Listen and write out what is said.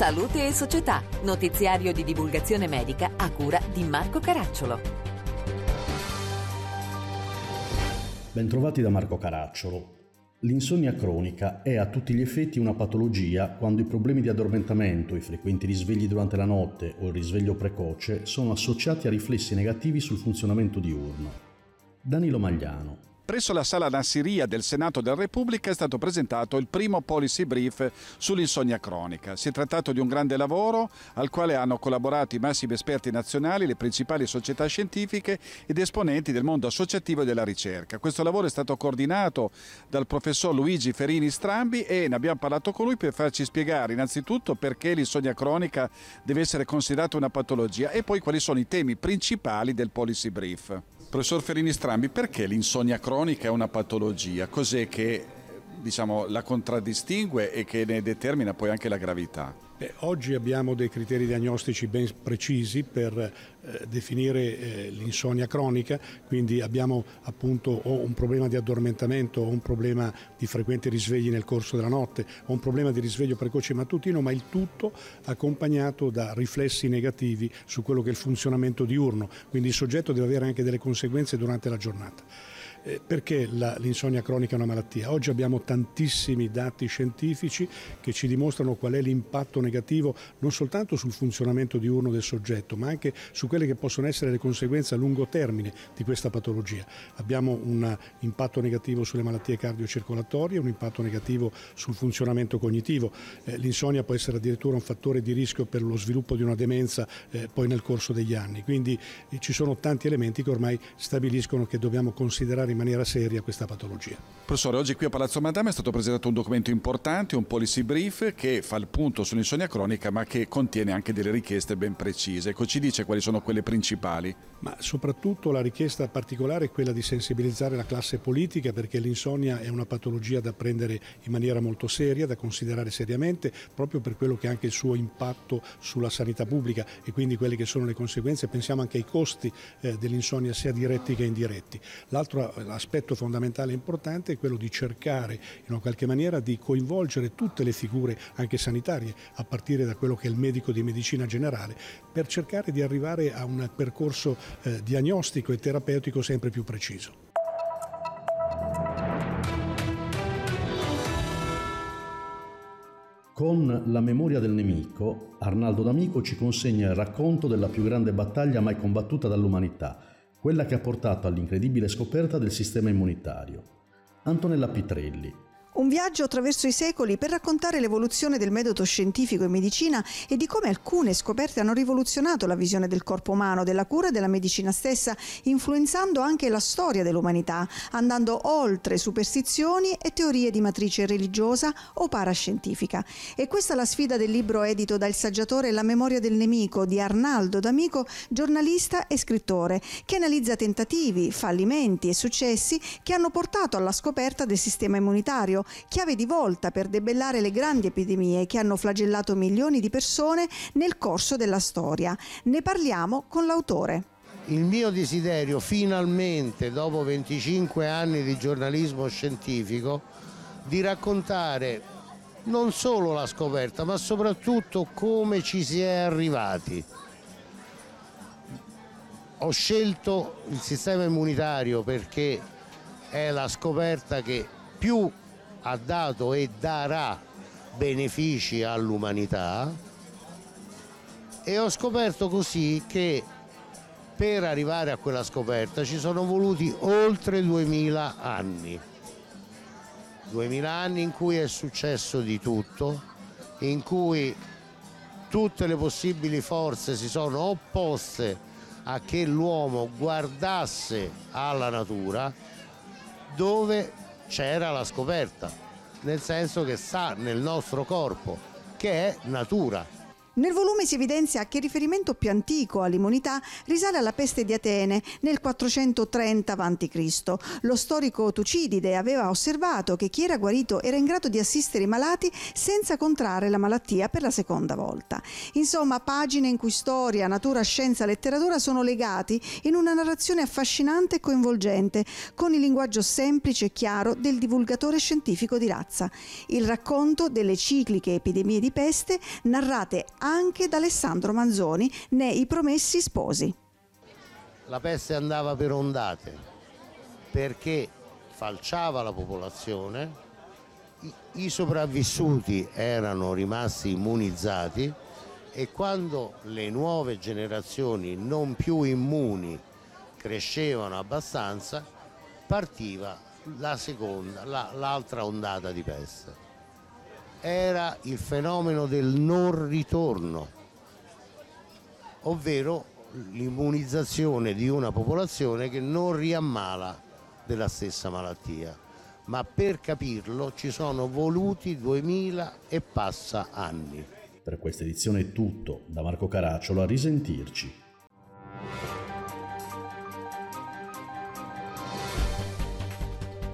Salute e Società, notiziario di divulgazione medica a cura di Marco Caracciolo. Bentrovati da Marco Caracciolo. L'insonnia cronica è a tutti gli effetti una patologia quando i problemi di addormentamento, i frequenti risvegli durante la notte o il risveglio precoce sono associati a riflessi negativi sul funzionamento diurno. Danilo Magliano, Presso la sala Nassiria del Senato della Repubblica è stato presentato il primo policy brief sull'insonnia cronica. Si è trattato di un grande lavoro al quale hanno collaborato i massimi esperti nazionali, le principali società scientifiche ed esponenti del mondo associativo e della ricerca. Questo lavoro è stato coordinato dal professor Luigi Ferini Strambi e ne abbiamo parlato con lui per farci spiegare innanzitutto perché l'insonnia cronica deve essere considerata una patologia e poi quali sono i temi principali del policy brief. Professor Ferini Strambi, perché l'insonnia cronica è una patologia? Cos'è che diciamo, la contraddistingue e che ne determina poi anche la gravità? Beh, oggi abbiamo dei criteri diagnostici ben precisi per eh, definire eh, l'insonnia cronica, quindi abbiamo appunto o un problema di addormentamento o un problema di frequenti risvegli nel corso della notte o un problema di risveglio precoce mattutino, ma il tutto accompagnato da riflessi negativi su quello che è il funzionamento diurno, quindi il soggetto deve avere anche delle conseguenze durante la giornata. Eh, perché la, l'insonnia cronica è una malattia? Oggi abbiamo tantissimi dati scientifici che ci dimostrano qual è l'impatto negativo non soltanto sul funzionamento diurno del soggetto, ma anche su quelle che possono essere le conseguenze a lungo termine di questa patologia. Abbiamo un impatto negativo sulle malattie cardiocircolatorie, un impatto negativo sul funzionamento cognitivo. Eh, l'insonnia può essere addirittura un fattore di rischio per lo sviluppo di una demenza eh, poi nel corso degli anni. Quindi eh, ci sono tanti elementi che ormai stabiliscono che dobbiamo considerare in maniera seria questa patologia. Professore, oggi qui a Palazzo Madama è stato presentato un documento importante, un policy brief che fa il punto sull'insonnia cronica ma che contiene anche delle richieste ben precise. Ecco, ci dice quali sono quelle principali? Ma soprattutto la richiesta particolare è quella di sensibilizzare la classe politica perché l'insonnia è una patologia da prendere in maniera molto seria, da considerare seriamente, proprio per quello che è anche il suo impatto sulla sanità pubblica e quindi quelle che sono le conseguenze. Pensiamo anche ai costi eh, dell'insonnia sia diretti che indiretti. L'altro l'aspetto fondamentale e importante è quello di cercare in una qualche maniera di coinvolgere tutte le figure anche sanitarie, a partire da quello che è il medico di medicina generale, per cercare di arrivare a un percorso eh, diagnostico e terapeutico sempre più preciso. Con La memoria del nemico, Arnaldo D'Amico ci consegna il racconto della più grande battaglia mai combattuta dall'umanità, quella che ha portato all'incredibile scoperta del sistema immunitario. Antonella Pitrelli, un viaggio attraverso i secoli per raccontare l'evoluzione del metodo scientifico in medicina e di come alcune scoperte hanno rivoluzionato la visione del corpo umano, della cura e della medicina stessa, influenzando anche la storia dell'umanità, andando oltre superstizioni e teorie di matrice religiosa o parascientifica. E questa è la sfida del libro edito dal saggiatore La memoria del nemico di Arnaldo D'Amico, giornalista e scrittore, che analizza tentativi, fallimenti e successi che hanno portato alla scoperta del sistema immunitario chiave di volta per debellare le grandi epidemie che hanno flagellato milioni di persone nel corso della storia. Ne parliamo con l'autore. Il mio desiderio finalmente, dopo 25 anni di giornalismo scientifico, di raccontare non solo la scoperta, ma soprattutto come ci si è arrivati. Ho scelto il sistema immunitario perché è la scoperta che più ha dato e darà benefici all'umanità e ho scoperto così che per arrivare a quella scoperta ci sono voluti oltre 2000 anni. 2000 anni in cui è successo di tutto, in cui tutte le possibili forze si sono opposte a che l'uomo guardasse alla natura, dove c'era la scoperta, nel senso che sta nel nostro corpo, che è natura. Nel volume si evidenzia che il riferimento più antico all'immunità risale alla peste di Atene nel 430 a.C. Lo storico Tucidide aveva osservato che chi era guarito era in grado di assistere i malati senza contrarre la malattia per la seconda volta. Insomma, pagine in cui storia, natura, scienza, letteratura sono legati in una narrazione affascinante e coinvolgente, con il linguaggio semplice e chiaro del divulgatore scientifico di razza. Il racconto delle cicliche epidemie di peste narrate anche da Alessandro Manzoni nei Promessi Sposi. La peste andava per ondate perché falciava la popolazione, i sopravvissuti erano rimasti immunizzati e quando le nuove generazioni non più immuni crescevano abbastanza partiva la seconda, la, l'altra ondata di peste era il fenomeno del non ritorno, ovvero l'immunizzazione di una popolazione che non riammala della stessa malattia. Ma per capirlo ci sono voluti 2000 e passa anni. Per questa edizione è tutto, da Marco Caracciolo a risentirci.